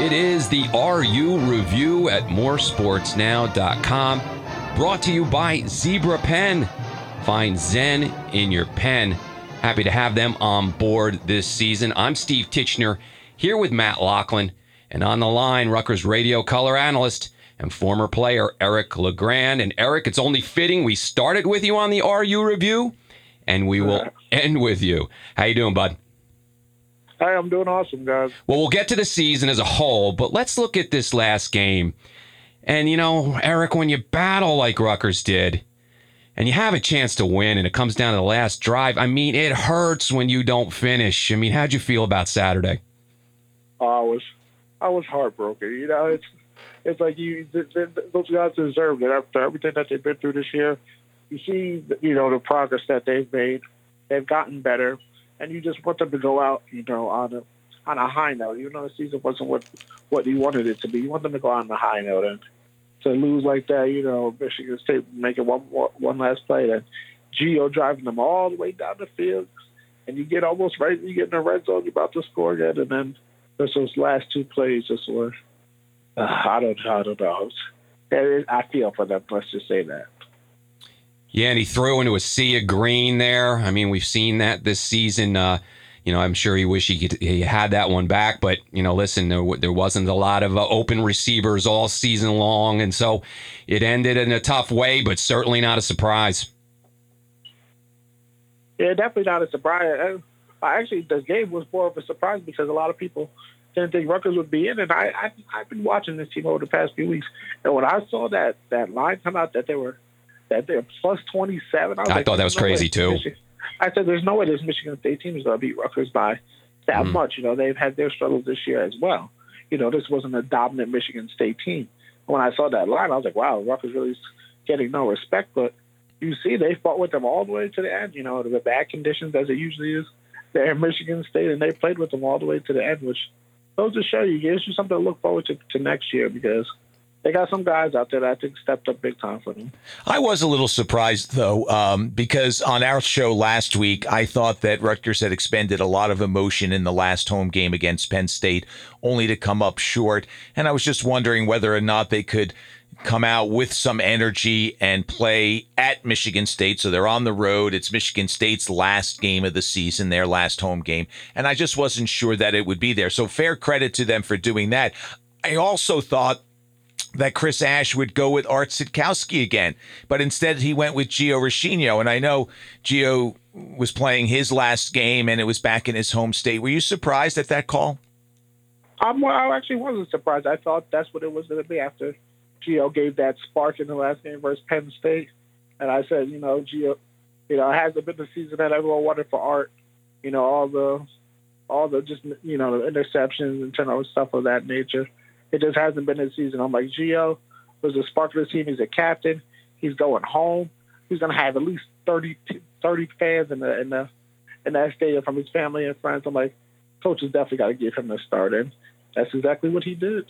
It is the RU review at moresportsnow.com. Brought to you by Zebra Pen. Find Zen in your pen. Happy to have them on board this season. I'm Steve Tichenor here with Matt Loughlin, and on the line, Rutgers radio color analyst and former player Eric LeGrand. And Eric, it's only fitting we started with you on the RU review, and we will end with you. How you doing, bud? Hi, I'm doing awesome, guys. Well, we'll get to the season as a whole, but let's look at this last game. And you know, Eric, when you battle like Rutgers did, and you have a chance to win, and it comes down to the last drive, I mean, it hurts when you don't finish. I mean, how'd you feel about Saturday? Oh, I was, I was heartbroken. You know, it's it's like you th- th- those guys deserve it after everything that they've been through this year. You see, you know, the progress that they've made. They've gotten better, and you just want them to go out, you know, on a on a high note. Even though the season wasn't what what you wanted it to be, you want them to go out on a high note. And to lose like that, you know, Michigan State making one one last play, and Gio driving them all the way down the field, and you get almost right, you get in the red zone, you're about to score again, and then there's those last two plays just were uh, I don't, I don't know. I feel for them. Let's just say that. Yeah, and he threw into a sea of green there. I mean, we've seen that this season. Uh, you know, I'm sure he wish he could he had that one back, but you know, listen, there, there wasn't a lot of uh, open receivers all season long, and so it ended in a tough way, but certainly not a surprise. Yeah, definitely not a surprise. I, actually, the game was more of a surprise because a lot of people didn't think Rutgers would be in. And I, I I've been watching this team over the past few weeks, and when I saw that that line come out that they were that they're plus twenty seven, I, I like, thought that was no crazy too. Michigan. I said, "There's no way this Michigan State team is going to beat Rutgers by that Mm. much." You know, they've had their struggles this year as well. You know, this wasn't a dominant Michigan State team. When I saw that line, I was like, "Wow, Rutgers really is getting no respect." But you see, they fought with them all the way to the end. You know, the bad conditions as it usually is. They're in Michigan State, and they played with them all the way to the end, which goes to show you gives you something to look forward to, to next year because they got some guys out there that I think stepped up big time for them. I was a little surprised though, um, because on our show last week, I thought that Rutgers had expended a lot of emotion in the last home game against Penn State, only to come up short. And I was just wondering whether or not they could come out with some energy and play at Michigan State. So they're on the road. It's Michigan State's last game of the season, their last home game. And I just wasn't sure that it would be there. So fair credit to them for doing that. I also thought that Chris Ash would go with Art Sitkowski again, but instead he went with Gio Rescigno. And I know Gio was playing his last game and it was back in his home state. Were you surprised at that call? I'm, I actually wasn't surprised. I thought that's what it was going to be after Gio gave that spark in the last game versus Penn State. And I said, you know, Gio, you know, it hasn't been the season that everyone wanted for Art. You know, all the, all the just, you know, the interceptions and turnovers, stuff of that nature. It just hasn't been his season. I'm like, Gio was the spark of the team. He's a captain. He's going home. He's going to have at least 30, 30 fans in the, in the, in that stadium from his family and friends. I'm like, coach has definitely got to give him the start. And that's exactly what he did.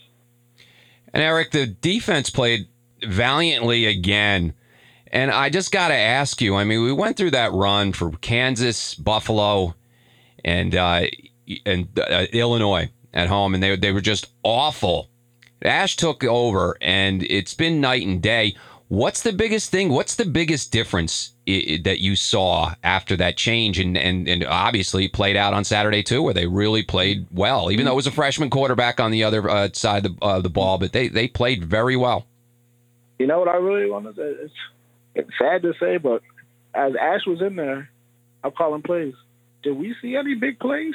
And Eric, the defense played valiantly again. And I just got to ask you I mean, we went through that run for Kansas, Buffalo, and, uh, and uh, Illinois at home, and they, they were just awful. Ash took over, and it's been night and day. What's the biggest thing? What's the biggest difference i- that you saw after that change? And, and, and obviously played out on Saturday too, where they really played well, even though it was a freshman quarterback on the other uh, side of the, uh, the ball, but they, they played very well. You know what I really want to say? It's, it's sad to say, but as Ash was in there, I'm calling plays. Did we see any big plays?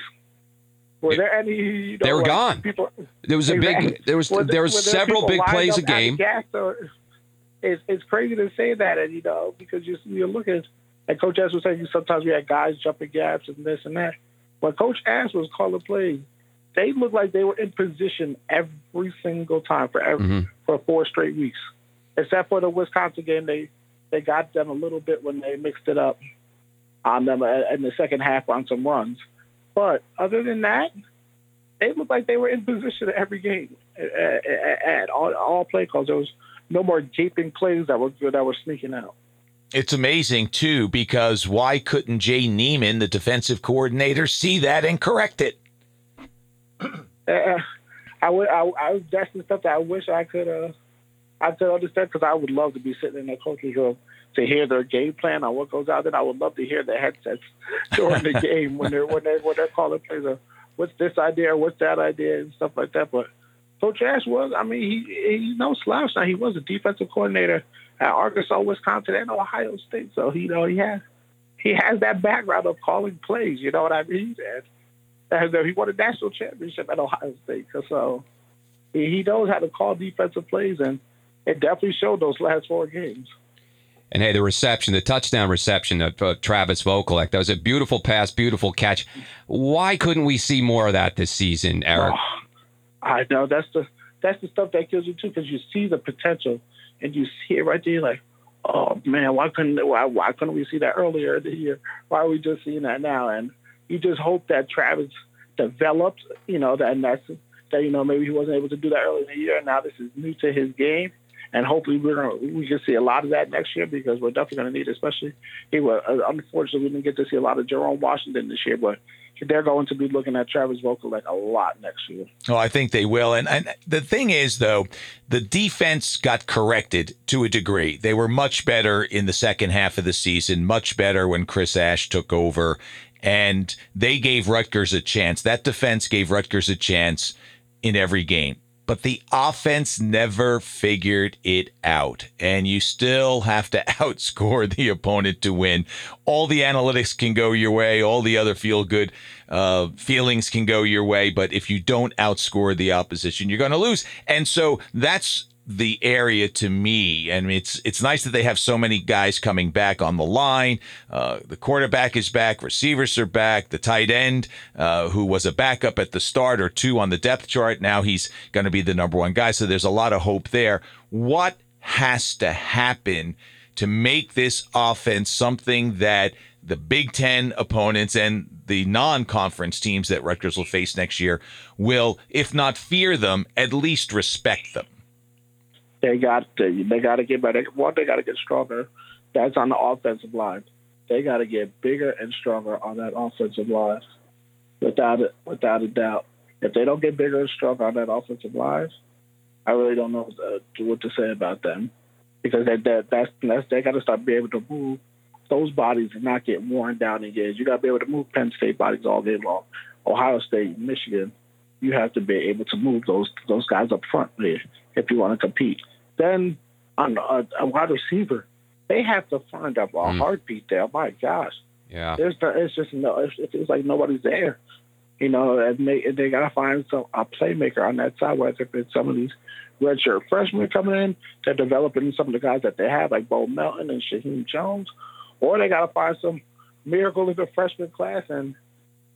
Were there any? You know, They were like, gone. People, There was a Exactly. big, there was, were there was several big plays a game. or- it's it's crazy to say that, and you know, because you you look at and Coach Ash was saying sometimes we had guys jumping gaps and this and that. When Coach Ash was calling plays, they looked like they were in position every single time for every, Mhm. for four straight weeks, except for the Wisconsin game. They they got them a little bit when they mixed it up on them uh, in the second half on some runs. But other than that, they looked like they were in position every game at, at, at all, all play calls. There was no more gaping plays that were that were sneaking out. It's amazing too, because why couldn't Jay Niemann, the defensive coordinator, see that and correct it? Uh, I would. I, I that's the stuff that I wish I could. Uh, I could understand because I would love to be sitting in the coach's room to hear their game plan on what goes out. Then I would love to hear the headsets during the game when they're when they when they're calling plays. Of, what's this idea? What's that idea? And stuff like that. But Coach Ash was. I mean, he he's no slouch. Now he was a defensive coordinator at Arkansas, Wisconsin, and Ohio State. So he, you know he has he has that background of calling plays. You know what I mean? And, and he won a national championship at Ohio State. So he knows how to call defensive plays, and it definitely showed those last four games. And hey, the reception, the touchdown reception of uh, Travis Vokolek, that was a beautiful pass, beautiful catch. Why couldn't we see more of that this season, Eric? Oh, I know that's the that's the stuff that kills you too, because you see the potential and you see it right there, like, oh man, why couldn't why why couldn't we see that earlier in the year? Why are we just seeing that now? And you just hope that Travis develops, you know, that and that's that you know maybe he wasn't able to do that earlier in the year. Now this is new to his game, and hopefully we're gonna we can see a lot of that next year because we're definitely gonna need, it, especially he was uh, unfortunately we didn't get to see a lot of Jerome Washington this year, but they're going to be looking at Travis Vokolek a lot next year. Oh, I think they will. And, and the thing is, though, the defense got corrected to a degree. They were much better in the second half of the season, much better when Chris Ash took over, and they gave Rutgers a chance. That defense gave Rutgers a chance in every game but the offense never figured it out. And you still have to outscore the opponent to win. All the analytics can go your way, all the other feel good uh, feelings can go your way. But if you don't outscore the opposition, you're going to lose. And so that's the area to me. And it's it's nice that they have so many guys coming back on the line. Uh, the quarterback is back, receivers are back, the tight end uh, who was a backup at the start or two on the depth chart. Now he's going to be the number one guy. So there's a lot of hope there. What has to happen to make this offense something that the Big Ten opponents and the non-conference teams that Rutgers will face next year will, if not fear them, at least respect them. They got to, they got to get better. One, they got to get stronger. That's on the offensive line. They got to get bigger and stronger on that offensive line, without it, without a doubt. If they don't get bigger and stronger on that offensive line, I really don't know uh, what to, say about them because they, that that's, that's they got to start being able to move those bodies and not get worn down in games. You got to be able to move Penn State bodies all day long. Ohio State, Michigan, you have to be able to move those those guys up front there if you want to compete. Then on a, a wide receiver, they have to find a, a mm. heartbeat there. My gosh, yeah, there's the, it's just no, it's, it feels like nobody's there. You know, and they they gotta find some a playmaker on that side. Whether it's some of these redshirt freshmen coming in, they're developing some of the guys that they have, like Bo Melton and Shameen Jones, or they gotta find some miracle in the freshman class and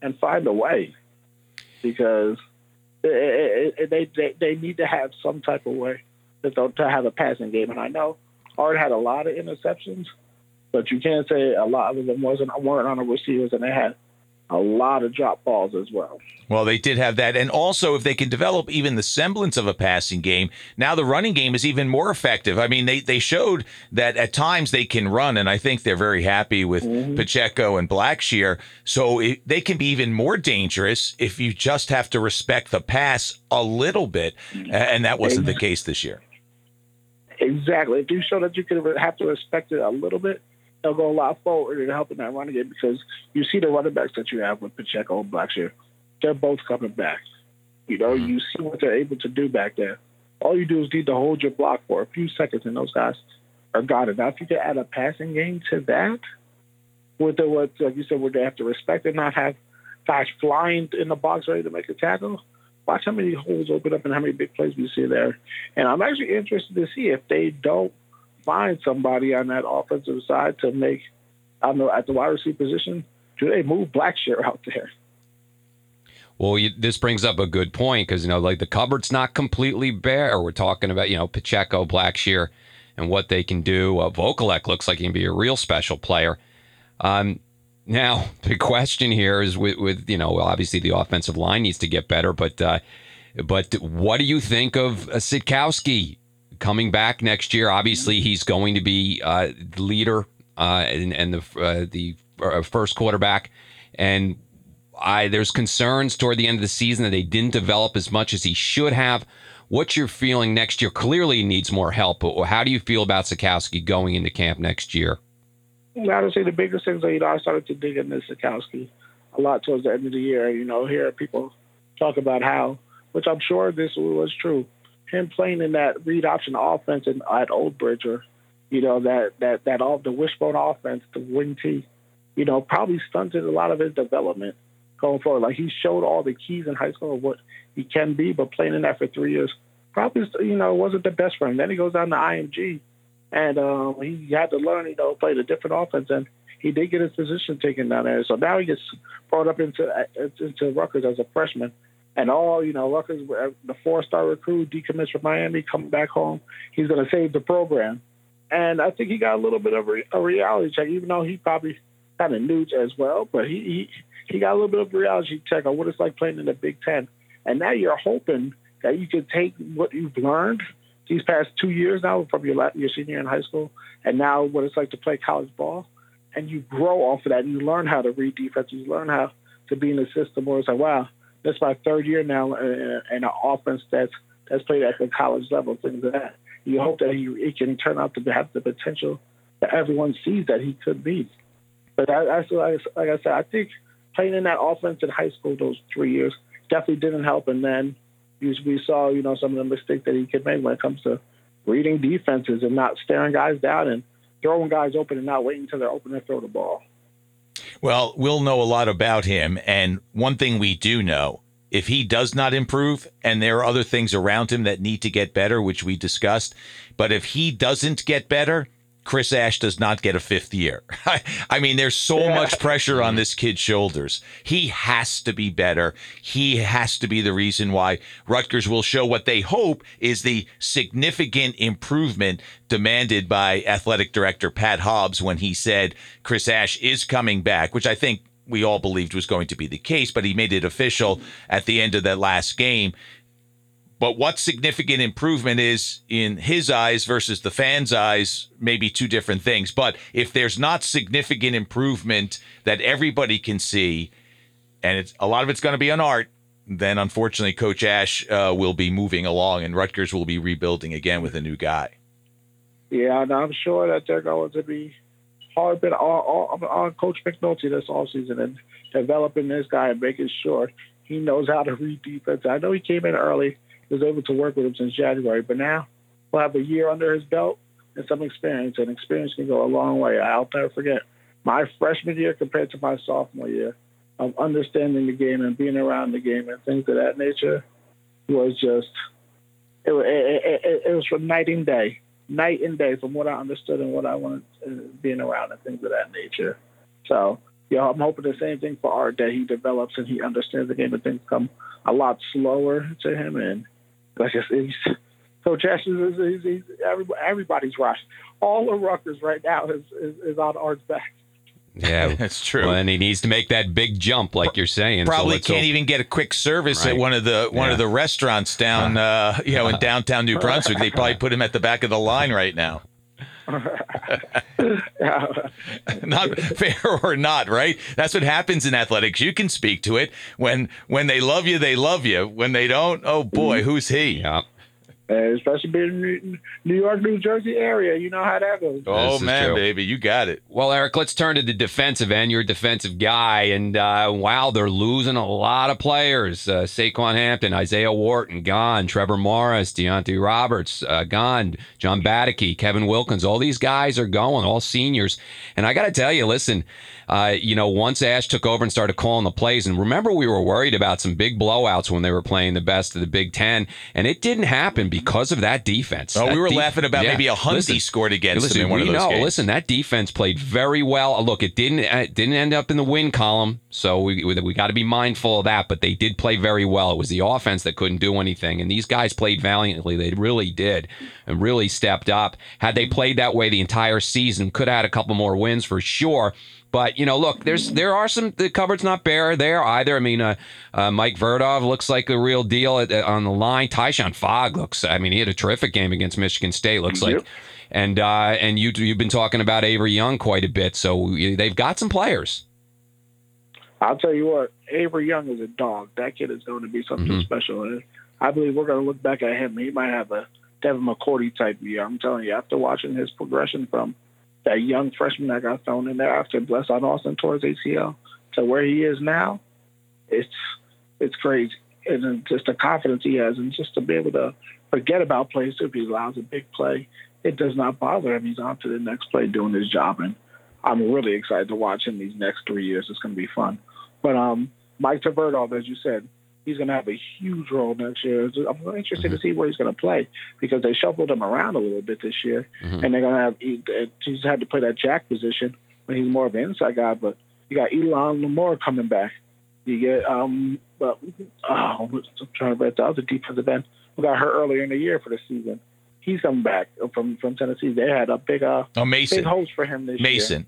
and find a way because it, it, it, they, they they need to have some type of way to, to have a passing game. And I know Art had a lot of interceptions, but you can't say a lot of them wasn't weren't on the receivers, and they had a lot of drop balls as well. Well, they did have that. And also, if they can develop even the semblance of a passing game, now the running game is even more effective. I mean, they, they showed that at times they can run, and I think they're very happy with mm-hmm. Pacheco and Blackshear. So it, they can be even more dangerous if you just have to respect the pass a little bit. And that wasn't the case this year. Exactly. If you show that you can have to respect it a little bit, they'll go a lot forward in helping that running game because you see the running backs that you have with Pacheco and Blackshear. They're both coming back. You know, mm-hmm. you see what they're able to do back there. All you do is need to hold your block for a few seconds, and those guys are got it. Now, if you can add a passing game to that, with the what like you said, where they have to respect and not have guys flying in the box ready to make a tackle, watch how many holes open up and how many big plays we see there. And I'm actually interested to see if they don't find somebody on that offensive side to make, I don't know, at the wide receiver position, do they move Blackshear out there? Well, you, this brings up a good point because you know, like the cupboard's not completely bare. We're talking about you know Pacheco, Blackshear, and what they can do. Uh, Vokolek looks like he can be a real special player. Um, now, the question here is with, with you know, obviously the offensive line needs to get better, but uh, but what do you think of uh, Sitkowski coming back next year? Obviously, he's going to be uh, the leader uh, and, and the uh, the uh, first quarterback. And I there's concerns toward the end of the season that they didn't develop as much as he should have. What's your feeling next year? Clearly, he needs more help. But how do you feel about Sitkowski going into camp next year? Honestly, the biggest things that you know, I started to dig into Sitkowski a lot towards the end of the year. You know, hear people talk about how, which I'm sure this was true, him playing in that read option offense in, at Old Bridge, or you know that that that all the wishbone offense, the wing T, you know, probably stunted a lot of his development going forward. Like he showed all the keys in high school of what he can be, but playing in that for three years probably you know wasn't the best for him. Then he goes down to IMG, and um, he had to learn you know play the different offense, and he did get his position taken down there. So now he gets brought up into into Rutgers as a freshman. And all you know, Rutgers, the four-star recruit, decommits from Miami, coming back home. He's going to save the program, and I think he got a little bit of a, reality check, even though he probably kind of knew as well. But he, he he got a little bit of reality check on what it's like playing in the Big Ten. And now you're hoping that you can take what you've learned these past two years now from your your senior in high school, and now what it's like to play college ball, and you grow off of that. And you learn how to read defense. You learn how to be in the system where it's like, wow, that's my third year now in, in an offense that's that's played at the college level, things like that. You hope that he, he can turn out to have the potential that everyone sees that he could be. But I, I like I said, I think playing in that offense in high school those three years definitely didn't help. And then we saw, you know, some of the mistakes that he could make when it comes to reading defenses and not staring guys down and throwing guys open and not waiting until they're open to throw the ball. Well, we'll know a lot about him. And one thing we do know if he does not improve, and there are other things around him that need to get better, which we discussed, but if he doesn't get better, Chris Ash does not get a fifth year. I mean, there's so yeah. much pressure on this kid's shoulders. He has to be better. He has to be the reason why Rutgers will show what they hope is the significant improvement demanded by athletic director Pat Hobbs when he said Chris Ash is coming back, which I think we all believed was going to be the case, but he made it official at the end of that last game. But what significant improvement is in his eyes versus the fans' eyes, maybe two different things. But if there's not significant improvement that everybody can see, and it's a lot of it's going to be on art, then unfortunately, Coach Ash uh, will be moving along, and Rutgers will be rebuilding again with a new guy. Yeah, and I'm sure that they're going to be hard bit on, on Coach McNulty this all season and developing this guy and making sure he knows how to read defense. I know he came in early was able to work with him since January, but now we'll have a year under his belt and some experience, and experience can go a long way. I'll never forget my freshman year compared to my sophomore year of understanding the game and being around the game and things of that nature was just it, it, it, it was from night and day, night and day from what I understood and what I wanted uh, being around and things of that nature. So, yeah, I'm hoping the same thing for Art that he develops and he understands the game and things come a lot slower to him and like I said, he's, Coach Ash is, is, is, everybody's rush. All of Rutgers right now is, is, is on Art's back. Yeah, that's true. Well, and he needs to make that big jump, like you're saying. Probably so can't hope. even get a quick service right. at one of the one yeah. of the restaurants down, uh, you know, in downtown New Brunswick. They probably put him at the back of the line right now. not fair or not, right? That's what happens in athletics. You can speak to it. When when they love you, they love you. When they don't, oh boy, mm-hmm. who's he? Yeah. Uh, especially being in New York, New Jersey area. You know how that goes. Oh, man, baby. You got it. Well, Eric, let's turn to the defensive end. You're a defensive guy. And uh, wow, they're losing a lot of players. Uh, Saquan Hampton, Isaiah Wharton, gone. Trevor Morris, Deonte Roberts, uh, gone. John Bateke, Kevin Wilkins. All these guys are going, all seniors. And I got to tell you, listen, uh, you know, once Ash took over and started calling the plays, and remember, we were worried about some big blowouts when they were playing the best of the Big Ten, and it didn't happen because of that defense. Oh, that we were laughing about yeah. maybe a Hunty scored against listen, them in one of those know, games. Listen, that defense played very well. Look, it didn't it didn't end up in the win column, so we we got to be mindful of that. But they did play very well. It was the offense that couldn't do anything, and these guys played valiantly. They really did, and really stepped up. Had they played that way the entire season, could have had a couple more wins for sure. But you know, look, there's there are some the cupboard's not bare there either. I mean, uh, uh, Mike Tverdov looks like a real deal at, on the line. Tyshon Fogg looks. I mean, he had a terrific game against Michigan State. Looks yep. like, and uh, and you you've been talking about Avery Young quite a bit. So they've got some players. I'll tell you what, Avery Young is a dog. That kid is going to be something Mhm. special. And I believe we're going to look back at him. He might have a Devin McCourty type year. I'm telling you, after watching his progression from that young freshman that got thrown in there after Blessuan Austin towards ACL to where he is now, it's it's crazy. And just the confidence he has, and just to be able to forget about plays if he allows a big play, it does not bother him. He's on to the next play doing his job, and I'm really excited to watch him these next three years. It's going to be fun. But um, Mike Tverdov, as you said, he's going to have a huge role next year. I'm interested to see where he's going to play because they shuffled him around a little bit this year, Mhm. and they're going to have he, he's had to play that jack position when he's more of an inside guy. But you got Elorm Lumor coming back. You get um, well, oh, I'm trying to read the other defensive end who got hurt earlier in the year for the season. He's coming back from from Tennessee. They had a big uh Oh, big Mason. hopes for him this year. Mason.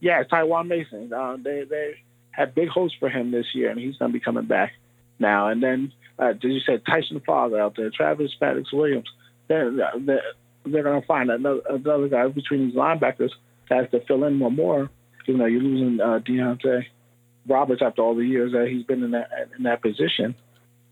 Yeah, Taiwan Mason. Uh, they they had big hopes for him this year, and he's going to be coming back now. And then, uh, did you say Tyson Father out there, Travis Maddox Williams? They're they're, they're going to find another another guy between these linebackers that has to fill in one more. You know, you're losing uh, Deonte Roberts after all the years that he's been in that in that position.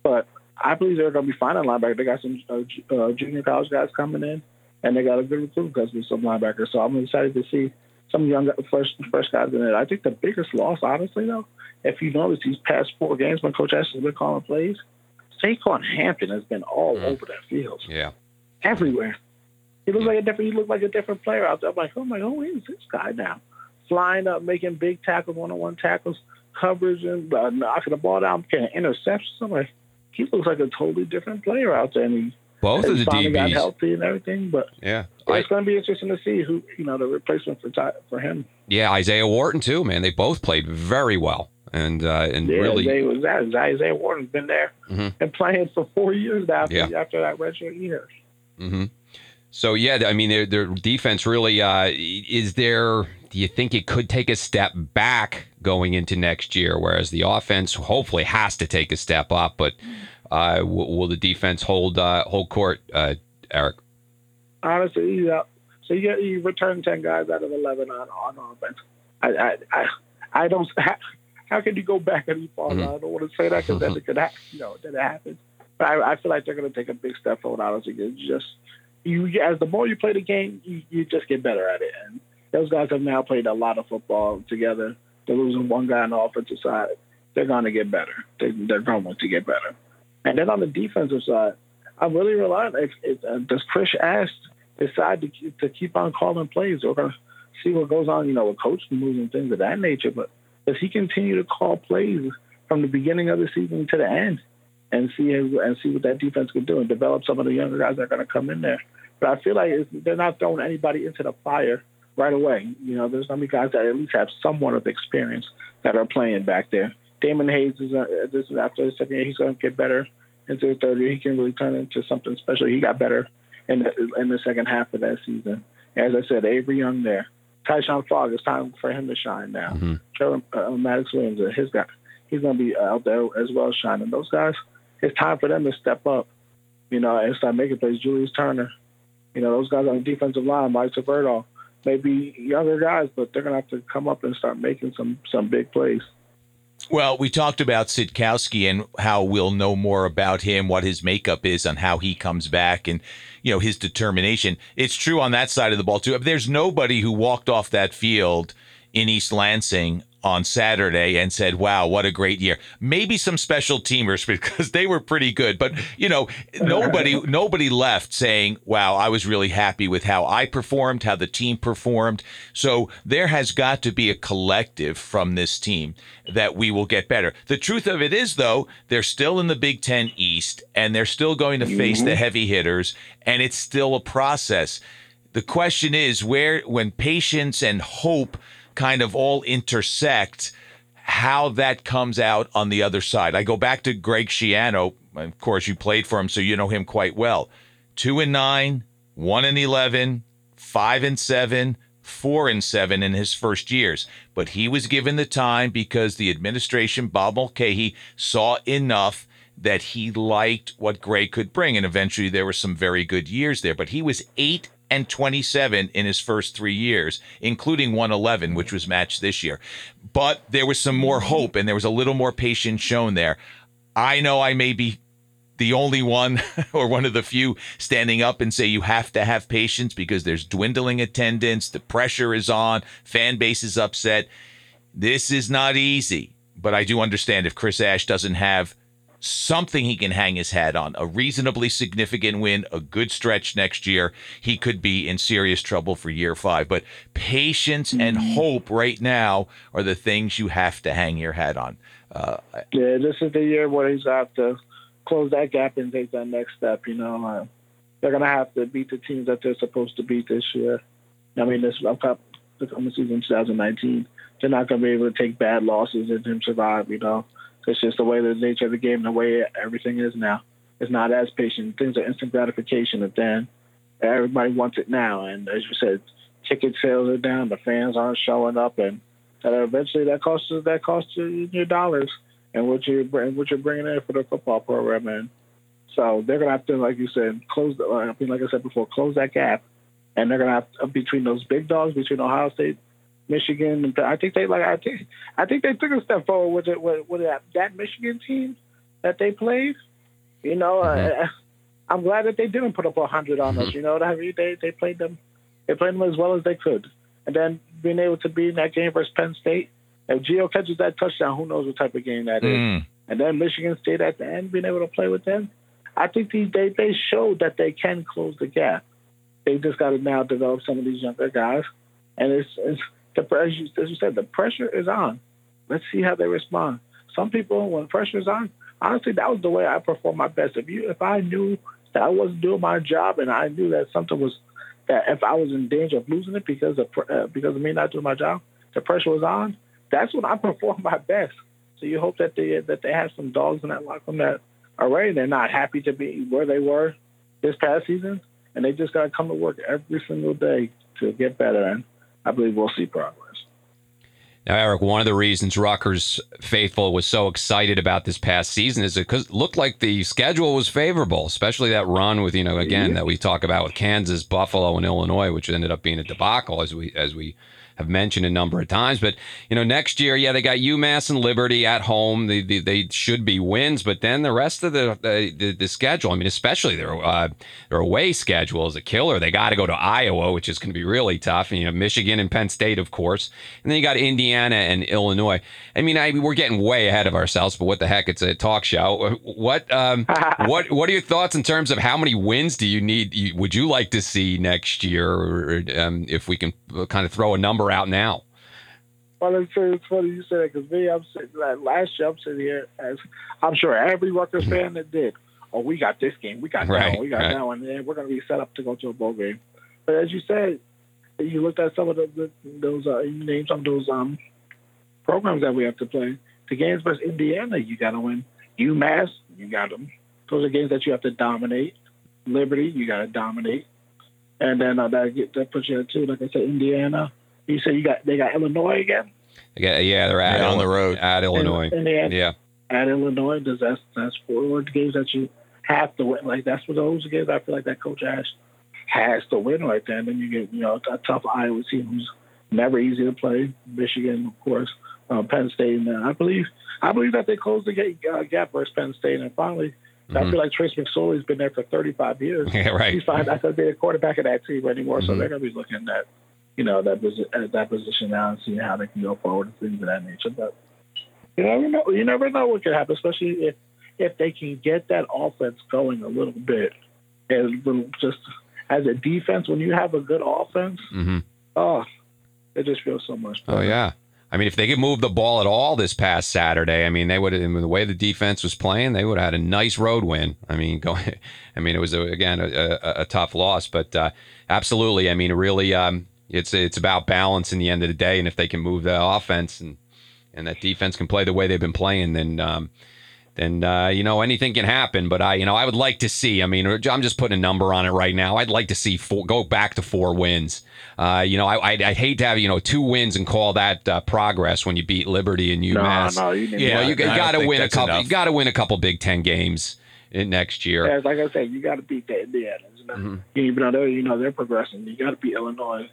But I believe they're going to be fine finding linebacker. They got some uh, uh, junior college guys coming in, and they got a good recruit because of some linebackers. So I'm excited to see some young first first guys in it. I think the biggest loss, honestly, though, if you notice these past four games when Coach Ash has been calling plays, Saquan Hampton has been all Mhm. over that field, Yeah. everywhere. He looks like a different. He looked like a different player out there. I'm like, oh my, oh, who's this guy now? Flying up, making big tackles, one-on-one tackles, coverage, and uh, knocking the ball down, getting interceptions. I'm like, he looks like a totally different player out there, and he Both of he the finally got healthy and everything. But Yeah. I, it's going to be interesting to see who you know the replacement for for him. yeah, Isaiah Wharton too, man. They both played very well. And uh, and Yeah, really Isaiah was that. Isaiah Wharton's been there Mhm. and playing for four years after, Yeah. after that redshirt year. hmm So yeah, I mean, their, their defense really uh, is there. Do you think it could take a step back going into next year, whereas the offense hopefully has to take a step up? But uh, will, will the defense hold uh, hold court, uh, Eric? Honestly, yeah. So you, you return ten guys out of eleven on on offense. I I I, I don't. how can you go back any farther? Mhm. I don't want to say that because then it could happen. You know, then it happens. But I, I feel like they're going to take a big step forward. Honestly, it's just you as the more you play the game, you, you just get better at it. And those guys have now played a lot of football together. They're losing one guy on the offensive side. They're going to get better. They, they're going to get better. And then on the defensive side, I'm really relying. If, if uh, does Chris Ash decide to keep, to keep on calling plays, we're going to see what goes on. You know, with coach moves and things of that nature. But does he continue to call plays from the beginning of the season to the end, and see and see what that defense can do, and develop some of the younger guys that are going to come in there? But I feel like they're not throwing anybody into the fire right away. You know, there's going to be guys that at least have somewhat of experience that are playing back there. Damon Hayes is uh, this is after the second year. He's going to get better into the third year. He can really turn into something special. He got better in the in the second half of that season. As I said, Avery Young there. Tyshon Fogg, it's time for him to shine now. Mhm. Trevor uh, Maddox Williams, uh, his guy, he's going to be out there as well shining. Those guys, it's time for them to step up, you know, and start making plays. Julius Turner, you know, those guys on the defensive line, Mike Saberto, maybe younger guys, but they're going to have to come up and start making some some big plays. Well, we talked about Sitkowski and how we'll know more about him, what his makeup is, on how he comes back, and you know his determination. It's true on that side of the ball too. There's nobody who walked off that field in East Lansing on Saturday and said, "Wow, what a great year." Maybe some special teamers because they were pretty good, but you know, nobody nobody left saying, "Wow, I was really happy with how I performed, how the team performed." So there has got to be a collective from this team that we will get better. The truth of it is though, they're still in the Big 10 East and they're still going to face the mm-hmm. heavy hitters and it's still a process. The question is where when patience and hope kind of all intersect, how that comes out on the other side. I go back to Greg Schiano. Of course, you played for him, so you know him quite well. Two and nine, one and eleven, five and seven, four and seven in his first years. But he was given the time because the administration, Bob Mulcahy, saw enough that he liked what Greg could bring. And eventually there were some very good years there. But he was eight and 27 in his first three years, including 111, which was matched this year. But there was some more hope and there was a little more patience shown there. I know I may be the only one or one of the few standing up and say you have to have patience because there's dwindling attendance, the pressure is on, fan base is upset. This is not easy, but I do understand if Chris Ash doesn't have something he can hang his hat on, a reasonably significant win, a good stretch next year, he could be in serious trouble for year 5. But patience and hope right now are the things you have to hang your hat on. Uh, Yeah, this is the year where he's got to close that gap and take that next step. You know, uh, they're gonna have to beat the teams that they're supposed to beat this year. I mean, this upcoming season 2019, they're not gonna be able to take bad losses and then survive. You know, it's just the way the nature of the game, the way everything is now. It's not as patient. Things are instant gratification, and then everybody wants it now. And as you said, ticket sales are down. The fans aren't showing up, and that eventually that costs you that costs you your dollars and what you what you're bringing in for the football program. And so they're gonna have to, like you said, close. The, I mean, like I said before, close that gap. And they're gonna have to, between those big dogs, between Ohio State, Michigan, I think they like. I think I think they took a step forward with it with, with that, that Michigan team that they played. You know, uh, I'm glad that they didn't put up a hundred on us. You know, what I mean? they they played them, they played them as well as they could, and then being able to be in that game versus Penn State. If Gio catches that touchdown, who knows what type of game that is? mm, And then Michigan State at the end, being able to play with them, I think they they, they showed that they can close the gap. They just got to now develop some of these younger guys, and it's, it's the as you, as you said, the pressure is on. Let's see how they respond. Some people, when pressure is on, honestly, that was the way I performed my best. If you, if I knew that I wasn't doing my job, and I knew that something was that if I was in danger of losing it because of uh, because of me not doing my job, the pressure was on. That's when I performed my best. So you hope that they that they have some dogs in that locker room that are ready. They're not happy to be where they were this past season, and they just got to come to work every single day to get better. And I believe we'll see progress. Now, Eric, one of the reasons Rutgers faithful was so excited about this past season is because it looked like the schedule was favorable, especially that run with you know again that we talk about with Kansas, Buffalo, and Illinois, which ended up being a debacle as we as we have mentioned a number of times. But you know, next year, yeah, they got UMass and Liberty at home. They they, they should be wins, but then the rest of the the, the schedule, I mean, especially their uh, their away schedule is a killer. They got to go to Iowa, which is going to be really tough. And, you know, Michigan and Penn State, of course, and then you got Indiana and Illinois. I mean, I we're getting way ahead of ourselves, but what the heck? It's a talk show. What um, what what are your thoughts in terms of how many wins do you need? Would you like to see next year, or um, if we can kind of throw a number out now? Well, it's, it's funny you say that because me, I'm sitting like, last year. I'm sitting here as I'm sure every Rutgers fan that did. Oh, we got this game. We got that one. We got right. that one. And we're going to be set up to go to a bowl game. But as you said, you looked at some of the, the those uh, you named some of those um programs that we have to play. The games versus Indiana, you got to win. UMass, you got them. Those are games that you have to dominate. Liberty, you got to dominate. And then uh, that get, that puts you at two. Like I said, Indiana. You said you got they got Illinois again. They got- yeah, they're at Yeah, on the road. at Illinois. And, and they Yeah, at Illinois, does that's that's four games that you have to win. Like that's what those games I feel like that coach Ash has to win right there. And then you get you know a tough Iowa team who's never easy to play. Michigan, of course, uh, Penn State, and uh, I believe I believe that they closed the gate, uh, gap versus Penn State, and finally. I Mhm. feel like Trace McSorley's been there for 35 years. yeah, right. He's fine. not going to be a quarterback of that team anymore, so Mhm. they're going to be looking at, you know, that posi- that position now and seeing how they can go forward and things of that nature. But you never know. You never know what could happen, especially if if they can get that offense going a little bit, and little- just as a defense, when you have a good offense, hmm oh, it just feels so much. Oh yeah. I mean, if they could move the ball at all this past Saturday, I mean, they would have. The way the defense was playing, they would have had a nice road win. I mean, going. I mean, it was a, again a, a, a tough loss, but uh, absolutely. I mean, really, um, it's it's about balance in the end of the day, and if they can move the offense and and that defense can play the way they've been playing, then um, then uh, you know anything can happen. But I, you know, I would like to see. I mean, I'm just putting a number on it right now. I'd like to see four, go back to four wins. Uh, you know, I, I'd, I'd hate to have you know two wins and call that uh, progress when you beat Liberty and UMass. no, no, you didn't. You know, Yeah, you, got to win a couple. enough. You got to win a couple Big Ten games. in next year. Yeah, like I said, you got to beat the Indiana's. Mm-hmm. Even though you know they're progressing, you got to beat Illinois,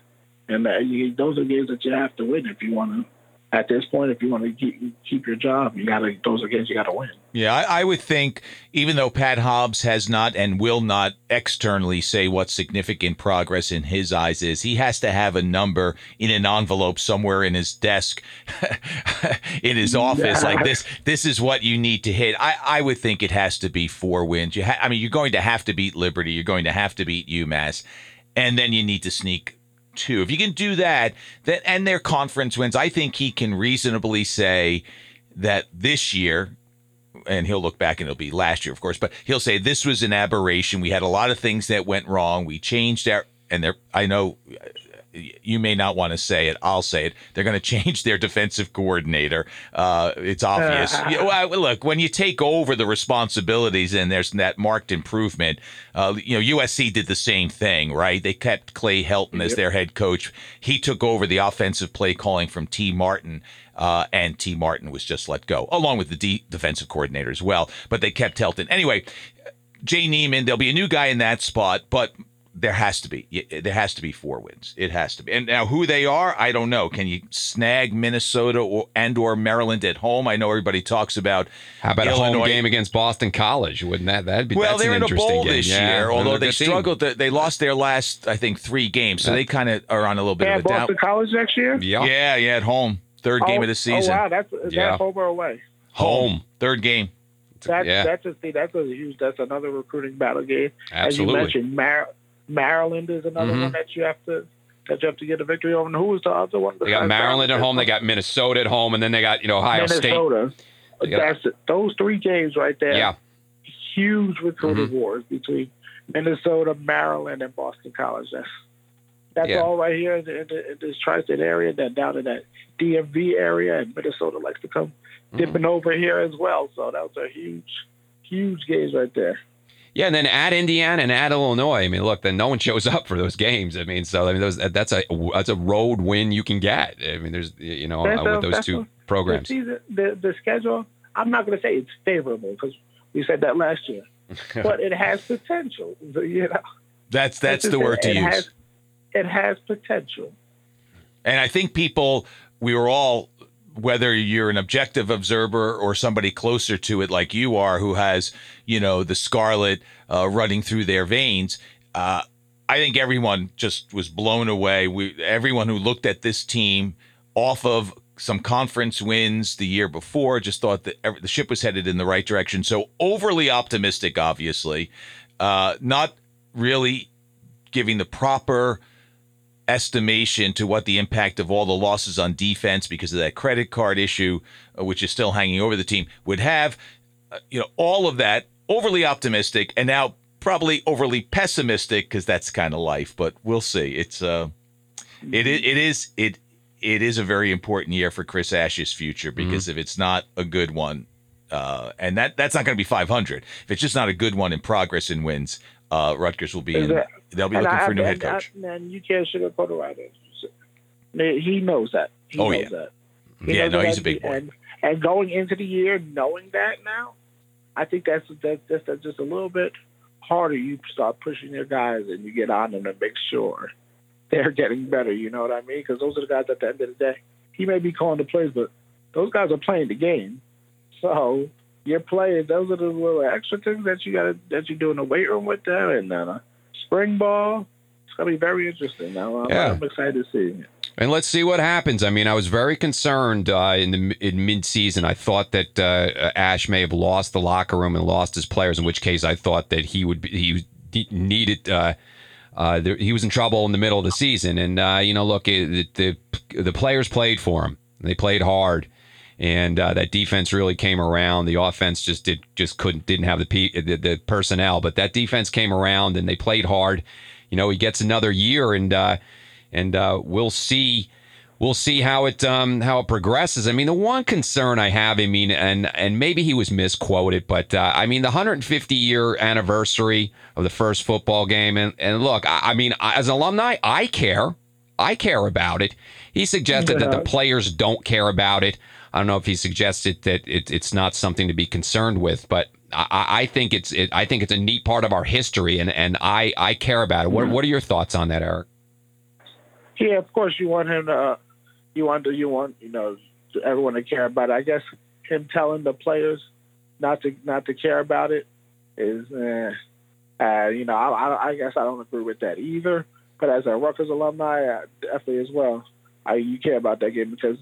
and uh, you, those are games that you have to win if you want to at this point, if you want to keep, keep your job, you got to those are games you got to win. Yeah, I, I, would think even though Pat Hobbs has not and will not externally say what significant progress in his eyes is, he has to have a number in an envelope somewhere in his desk, in his office. Yeah. Like this, this is what you need to hit. I, I would think it has to be four wins. You, ha- I mean, you're going to have to beat Liberty. You're going to have to beat UMass, and then you need to sneak two. If you can do that, that and their conference wins, I think he can reasonably say that this year, and he'll look back and it'll be last year, of course, but he'll say this was an aberration. We had a lot of things that went wrong. We changed our and there I know you may not want to say it. I'll say it. They're going to change their defensive coordinator. Uh, it's obvious. Well, look, when you take over the responsibilities and there's that marked improvement, uh, you know, USC did the same thing, right? They kept Clay Helton yep. as their head coach. He took over the offensive play calling from Tee Martin. Uh, and Tee Martin was just let go, along with the de- defensive coordinator as well. But they kept Helton. Anyway, Jay Niemann, there'll be a new guy in that spot, but there has to be there has to be four wins it has to be and now who they are i don't know can you snag minnesota or and or maryland at home i know everybody talks about how about Illinois. a home game against boston college wouldn't that that'd be well they're in a bowl game. this yeah, year although they struggled to, they lost their last i think three games so yeah. they kind of are on a little bit yeah, of a boston down college next year yeah yeah yeah at home third oh, game of the oh, season oh wow that's is yeah. that home or away home third game that's yeah. that's a that's a huge that's another recruiting battle game. Absolutely. As you mentioned, Mar- Maryland is another mm-hmm. one that you have to that you have to get a victory over. And who was the other one? They got Maryland at home. They got Minnesota at home, and then they got you know Ohio Minnesota. State. That's it. Those three games right there. Yeah. Huge recruiting mm-hmm. wars between Minnesota, Maryland, and Boston College. That's that's yeah. all right here in, the, in, the, in this tri-state area. Then down in that DMV area, and Minnesota likes to come mm-hmm. dipping over here as well. So that was a huge, huge games right there. Yeah, and then at Indiana and at Illinois. I mean, look, then no one shows up for those games. I mean, so I mean, those that's a that's a road win you can get. I mean, there's you know uh, with those two a, programs. The, the, the schedule. I'm not going to say it's favorable because we said that last year, but it has potential. You know, that's that's the word to it use. Has, it has potential. And I think people, we were all whether you're an objective observer or somebody closer to it like you are who has you know the scarlet uh, running through their veins uh, i think everyone just was blown away. We everyone who looked at this team off of some conference wins the year before just thought that the ship was headed in the right direction. So overly optimistic obviously uh, not really giving the proper estimation to what the impact of all the losses on defense because of that credit card issue, uh, which is still hanging over the team, would have. Uh, you know, all of that overly optimistic, and now probably overly pessimistic because that's kind of life. But we'll see. It's uh, it it is it it is a very important year for Chris Ash's future because mm-hmm. if it's not a good one, uh, and that that's not going to be 500. If it's just not a good one in progress and wins, uh, Rutgers will be in, they'll be looking I, for a new head coach. Man, you can't sugarcoat it right. He knows that. He oh knows yeah, that. He yeah. No, he's a big boy. And, and going into the year knowing that now, I think that's that's, that's, that's just a little bit harder. You start pushing your guys and you get on them to make sure they're getting better. You know what I mean? Because those are the guys at the end of the day. He may be calling the plays, but those guys are playing the game. So your players, those are the little extra things that you got that you do in the weight room with them, and uh, spring ball. It's gonna be very interesting. Now I'm, yeah. I'm excited to see it. And let's see what happens. I mean, I was very concerned uh, in the in midseason. I thought that uh, Ash may have lost the locker room and lost his players. In which case, I thought that he would be, he needed. Uh, uh, there, he was in trouble in the middle of the season, and uh, you know, look, it, the the players played for him. They played hard, and uh, that defense really came around. The offense just did just couldn't didn't have the, the, the personnel, but that defense came around and they played hard. You know, he gets another year, and uh, and uh, we'll see we'll see how it um, how it progresses. I mean, the one concern I have, I mean, and and maybe he was misquoted, but uh, I mean, the 150 year anniversary of the first football game, and and look, I, I mean, as an alumni, I care, I care about it. He suggested yeah. that the players don't care about it. I don't know if he suggested that it, it's not something to be concerned with, but I, I think it's it, I think it's a neat part of our history, and, and I, I care about it. What what are your thoughts on that, Eric? Yeah, of course you want him to. You want to. You want you know everyone to care about it. I guess him telling the players not to not to care about it is, uh, uh, you know, I, I, guess I don't agree with that either. But as a Rutgers alumni, uh, definitely as well, I you care about that game because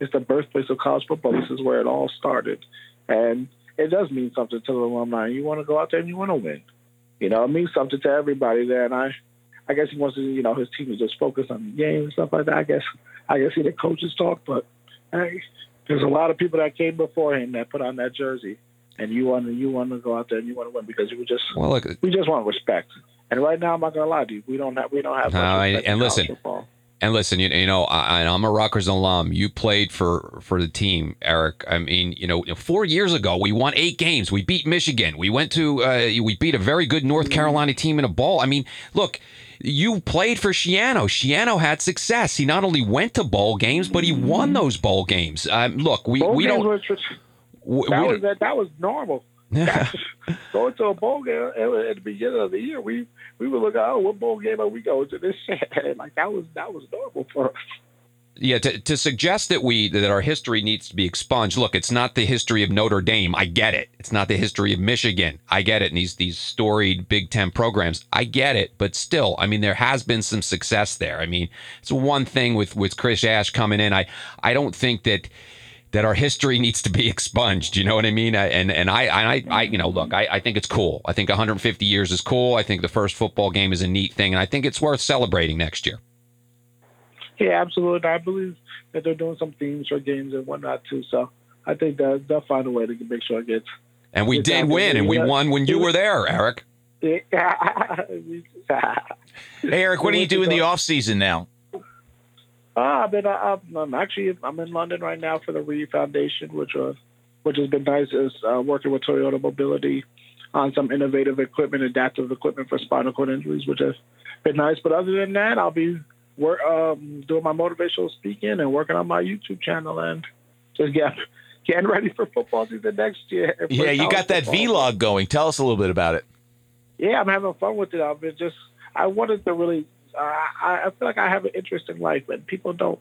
it's the birthplace of college football. This is where it all started, and it does mean something to the alumni. You want to go out there and you want to win. You know, it means something to everybody there, and I, I guess he wants to, you know, his team to just focus on the game and stuff like that. I guess, I guess he the coaches talk, but hey, there's a lot of people that came before him that put on that jersey, and you want to, you want to go out there and you want to win because you were just, well, look, we just want respect. And right now, I'm not gonna lie to you, we don't have, we don't have. No, and listen, football. And listen, you, you know, I, am a Rutgers alum. You played for for the team, Eric. I mean, you know, four years ago we won eight games. We beat Michigan. We went to uh, we beat a very good North Carolina team in a bowl. I mean, look, you played for Schiano. Schiano had success. He not only went to bowl games, but he won those bowl games. Um, look, we bowl we don't. Was, that, was, that, that was normal. Going to a bowl game at the beginning of the year, we we would look at, oh, what bowl game are we going to this year? like that was that was normal for us. Yeah, to, to suggest that we that our history needs to be expunged. Look, it's not the history of Notre Dame. I get it. It's not the history of Michigan. I get it. And these these storied Big Ten programs. I get it. But still, I mean, there has been some success there. I mean, it's one thing with with Chris Ash coming in. I I don't think that that our history needs to be expunged. You know what I mean? And and I I, I you know look, I, I think it's cool. I think 150 years is cool. I think the first football game is a neat thing, and I think it's worth celebrating next year. Yeah, absolutely. I believe that they're doing some themes for games and whatnot too. So I think that they'll find a way to make sure it gets. And we did win, and we won when you were there, Eric. hey, Eric, what do you do in the off season now? Uh, I've been, uh, I'm actually, I'm in London right now for the Reeve Foundation, which was, which has been nice. Is uh, working with Toyota Mobility on some innovative equipment, adaptive equipment for spinal cord injuries, which has been nice. But other than that, I'll be work, um, doing my motivational speaking and working on my YouTube channel and just get getting ready for football season next year. Yeah, you got that football. vlog going. Tell us a little bit about it. Yeah, I'm having fun with it. I've been just I wanted to really I, I feel like I have an interest in life, but people don't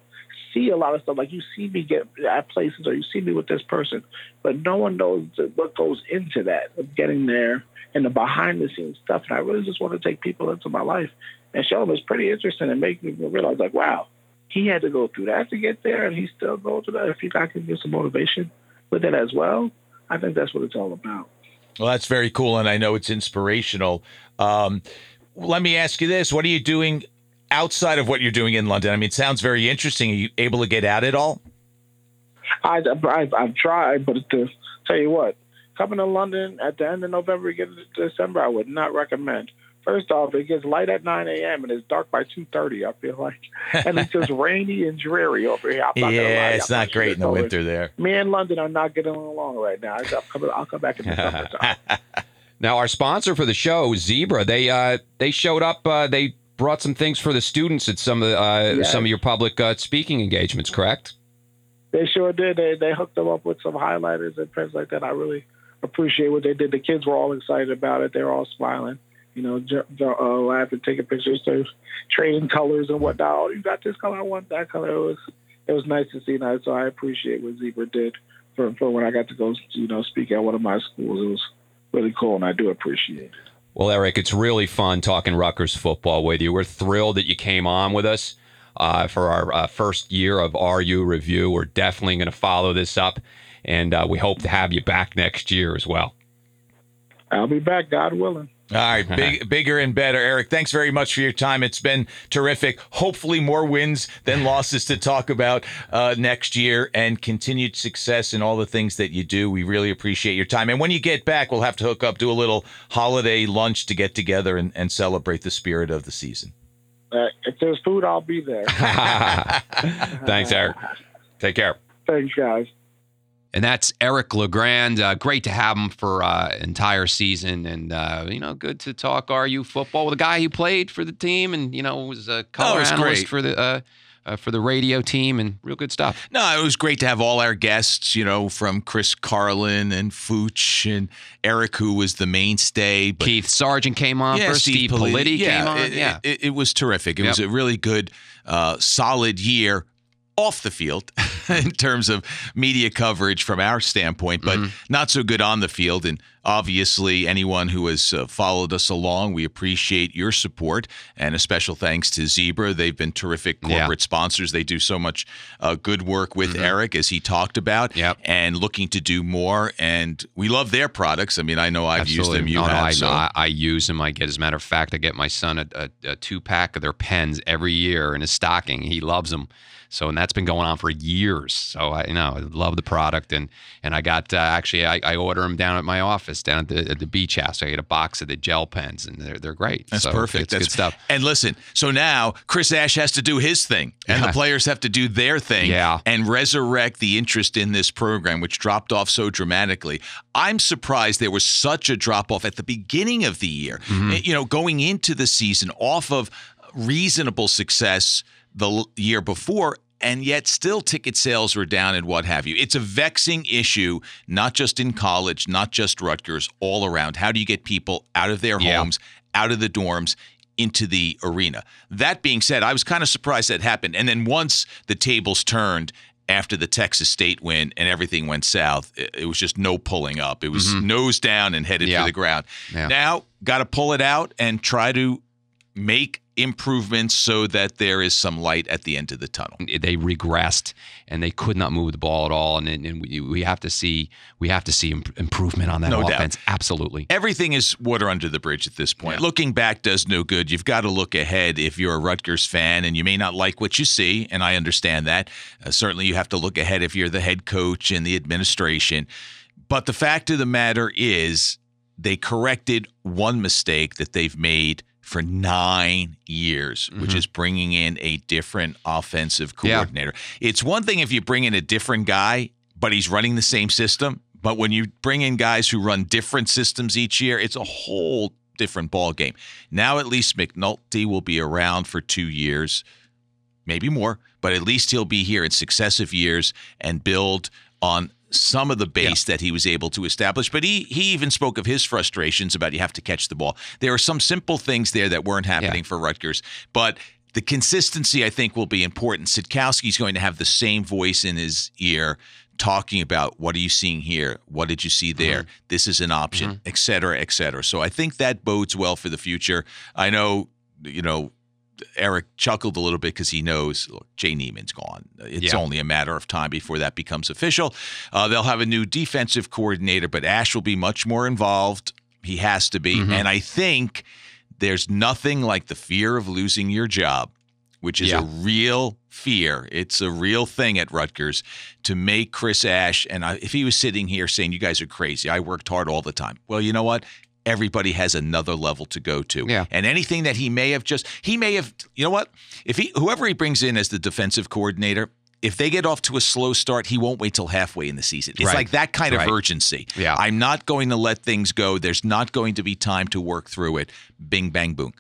see a lot of stuff. Like you see me get at places, or you see me with this person, but no one knows what goes into that of getting there and the behind the scenes stuff. And I really just want to take people into my life and show them it's pretty interesting and make me realize, like, wow, he had to go through that to get there, and he's still going through that. If you guys can get some motivation with it as well, I think that's what it's all about. Well, that's very cool, and I know it's inspirational. Um, let me ask you this: What are you doing outside of what you're doing in London? I mean, it sounds very interesting. Are you able to get out at all? I, I I've tried, but to tell you what, coming to London at the end of November, get to December, I would not recommend. First off, it gets light at 9 a.m. and it's dark by 2:30. I feel like, and it's just rainy and dreary over here. yeah, it's not great in the winter there. Me and London are not getting along right now. I'll come, I'll come back in the summertime. Now, our sponsor for the show, Zebra, they uh, they showed up. Uh, they brought some things for the students at some of the, uh, yes. some of your public uh, speaking engagements. Correct? They sure did. They they hooked them up with some highlighters and prints like that. I really appreciate what they did. The kids were all excited about it. They were all smiling. You know, uh, laughing, taking pictures, trading colors and whatnot. Oh, you got this color. I want that color. It was it was nice to see that. So I appreciate what Zebra did for for when I got to go. You know, speak at one of my schools. It was really cool, and I do appreciate it. Well, Eric, it's really fun talking Rutgers football with you. We're thrilled that you came on with us uh, for our uh, first year of RU review. We're definitely going to follow this up, and uh, we hope to have you back next year as well. I'll be back, God willing. All right, big, bigger and better. Eric, thanks very much for your time. It's been terrific. Hopefully, more wins than losses to talk about uh, next year and continued success in all the things that you do. We really appreciate your time. And when you get back, we'll have to hook up, do a little holiday lunch to get together and, and celebrate the spirit of the season. Uh, if there's food, I'll be there. thanks, Eric. Take care. Thanks, guys. And that's Eric LeGrand. Uh, great to have him for uh, entire season, and uh, you know, good to talk RU football with a guy who played for the team, and you know, was a color oh, analyst great. for the uh, uh, for the radio team and real good stuff. No, it was great to have all our guests, you know, from Chris Carlin and Fooch and Eric, who was the mainstay. But Keith Sargeant came on yeah, first. Steve, Steve Politi yeah, came on. It, yeah, it, it, was terrific. It yep. was a really good, uh, solid year off the field in terms of media coverage from our standpoint, but mm-hmm. not so good on the field. And obviously, anyone who has uh, followed us along, we appreciate your support. And a special thanks to Zebra. They've been terrific corporate yeah. sponsors. They do so much uh, good work with mm-hmm. Eric, as he talked about, yep. and looking to do more. And we love their products. I mean, I know I've Absolutely. used them. You no, have. No, I, so. I, I, use them. I get, as a matter of fact, I get my son a, a, a two pack of their pens every year in his stocking. He loves them. So, and that's been going on for years. So, I you know I love the product, and and I got uh, actually I, I, order them down at my office down at the, at the beach house. I get a box of the gel pens, and they're they're great. That's so perfect. It's that's good stuff. And listen, so now Chris Ash has to do his thing, and yeah. the players have to do their thing, yeah. and resurrect the interest in this program, which dropped off so dramatically. I'm surprised there was such a drop off at the beginning of the year. Mm-hmm. You know, going into the season off of reasonable success the year before and yet still ticket sales were down and what have you. It's a vexing issue, not just in college, not just Rutgers, all around. How do you get people out of their yeah. homes, out of the dorms, into the arena? That being said, I was kind of surprised that happened. And then once the tables turned after the Texas State win and everything went south, it, was just no pulling up. It was mm-hmm. nose down and headed yeah. for the ground. Yeah. Now, got to pull it out and try to make improvements so that there is some light at the end of the tunnel. They regressed and they could not move the ball at all, and, and we, we have to see we have to see improvement on that no offense. Doubt. Absolutely, everything is water under the bridge at this point. Yeah. Looking back does no good. You've got to look ahead if you're a Rutgers fan, and you may not like what you see, and I understand that. Uh, certainly, you have to look ahead if you're the head coach and the administration. But the fact of the matter is, they corrected one mistake that they've made for nine years, mm-hmm. which is bringing in a different offensive coordinator. Yeah. It's one thing if you bring in a different guy, but he's running the same system. But when you bring in guys who run different systems each year, it's a whole different ball game. Now at least McNulty will be around for two years, maybe more, but at least he'll be here in successive years and build on some of the base yeah. that he was able to establish. But he he even spoke of his frustrations about you have to catch the ball. There are some simple things there that weren't happening yeah. for Rutgers, but the consistency I think will be important. Sitkowski's going to have the same voice in his ear talking about what are you seeing here? What did you see there? Mm-hmm. This is an option, mm-hmm. et cetera, et cetera. So I think that bodes well for the future. I know, you know, Eric chuckled a little bit because he knows look, Jay Niemann's gone. It's yeah. only a matter of time before that becomes official. Uh, they'll have a new defensive coordinator, but Ash will be much more involved. He has to be. Mm-hmm. And I think there's nothing like the fear of losing your job, which is yeah. a real fear. It's a real thing at Rutgers to make Chris Ash. And I, if he was sitting here saying, You guys are crazy, I worked hard all the time. Well, you know what? Everybody has another level to go to. Yeah. And anything that he may have just he may have you know what? If he whoever he brings in as the defensive coordinator, if they get off to a slow start, he won't wait till halfway in the season. It's right. like that kind of right. urgency. Yeah. I'm not going to let things go. There's not going to be time to work through it. Bing bang boom.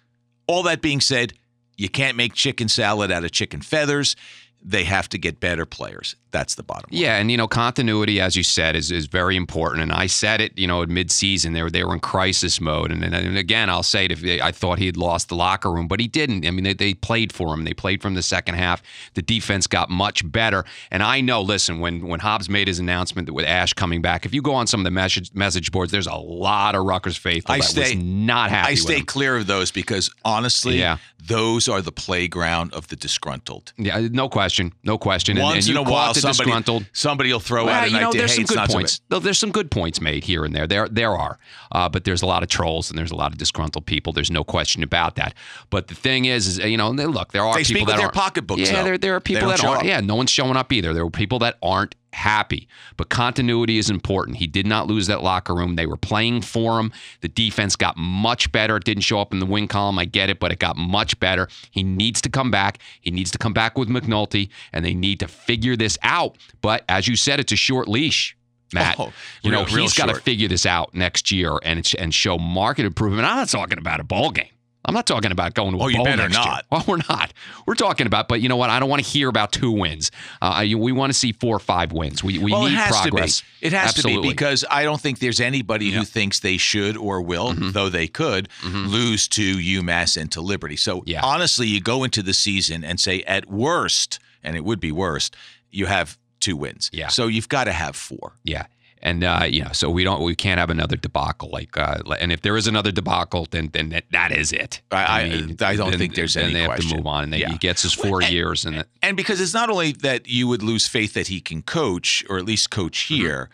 All that being said, you can't make chicken salad out of chicken feathers they have to get better players. That's the bottom line. Yeah, and you know, continuity, as you said, is, is very important. And I said it, you know, at midseason, they were they were in crisis mode. And, and, and again, I'll say it, I thought he had lost the locker room, but he didn't. I mean, they, they played for him. They played from the second half. The defense got much better. And I know, listen, when when Hobbs made his announcement that with Ash coming back, if you go on some of the message message boards, there's a lot of Rutgers faithful I that stay, was not happy. I stay clear of those because honestly, yeah. those are the playground of the disgruntled. Yeah, no question, no question. Once and, and in a while, somebody, somebody will throw well, out an you know, idea. There's hey, some good points. There's some good points made here and there. There, there are, uh, but there's a lot of trolls and there's a lot of disgruntled people. There's no question about that. But the thing is, is you know, look, there are they people that their pocketbooks. Yeah, there, there are people that aren't. Yeah, no one's showing up either. There are people that aren't happy. But continuity is important. He did not lose that locker room. They were playing for him. The defense got much better. It didn't show up in the win column. I get it, but it got much better. He needs to come back. He needs to come back with McNulty, and they need to figure this out. But as you said, it's a short leash. Matt, oh, you know he's got to figure this out next year and and show market improvement. I'm not talking about a ball game. I'm not talking about going to a Oh, you better next year. Well, we're not. We're talking about, but you know what? I don't want to hear about two wins. Uh, we want to see four or five wins. We, we well, need it has progress. to be. It has to be because I don't think there's anybody who thinks they should or will, Mm-hmm. though they could, lose to UMass and to Liberty. So Yeah. honestly, you go into the season and say at worst, and it would be worst, you have two wins. Yeah. So you've got to have four. Yeah. And uh, you know, so we don't, we can't have another debacle. Like, uh, and if there is another debacle, then then that, that is it. I- I- I don't then- think there's then any they have to move on, and then Yeah. he gets his four years, and that- And because it's not only that you would lose faith that he can coach or at least coach Mm-hmm. here,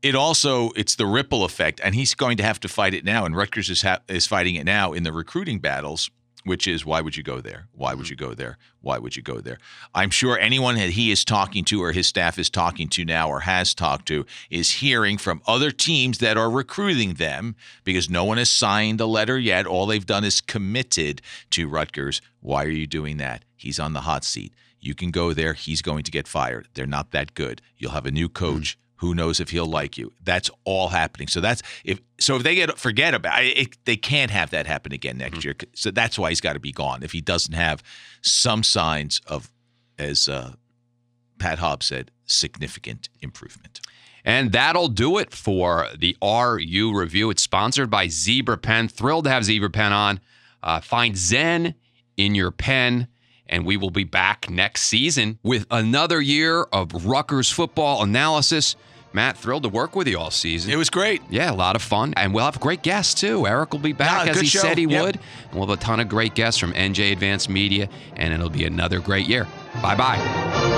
it also it's the ripple effect, and he's going to have to fight it now. And Rutgers is ha- is fighting it now in the recruiting battles, which is why would you go there? Why Mm-hmm. would you go there? Why would you go there? I'm sure anyone that he is talking to or his staff is talking to now or has talked to is hearing from other teams that are recruiting them because no one has signed a letter yet. All they've done is committed to Rutgers. Why are you doing that? He's on the hot seat. You can go there. He's going to get fired. They're not that good. You'll have a new coach. Who knows if he'll like you? That's all happening. So that's if so if they get forget about it, it they can't have that happen again next year. So that's why he's got to be gone. If he doesn't have some signs of, as uh, Pat Hobbs said, significant improvement. And that'll do it for the RU review. It's sponsored by Zebra Pen. Thrilled to have Zebra Pen on. Uh, find Zen in your pen, and we will be back next season with another year of Rutgers football analysis. Matt, thrilled to work with you all season. It was great. Yeah, a lot of fun. And we'll have great guests too. Eric will be back Yeah, as he show. said he Yep. would. And we'll have a ton of great guests from NJ Advanced Media, and it'll be another great year. Bye bye.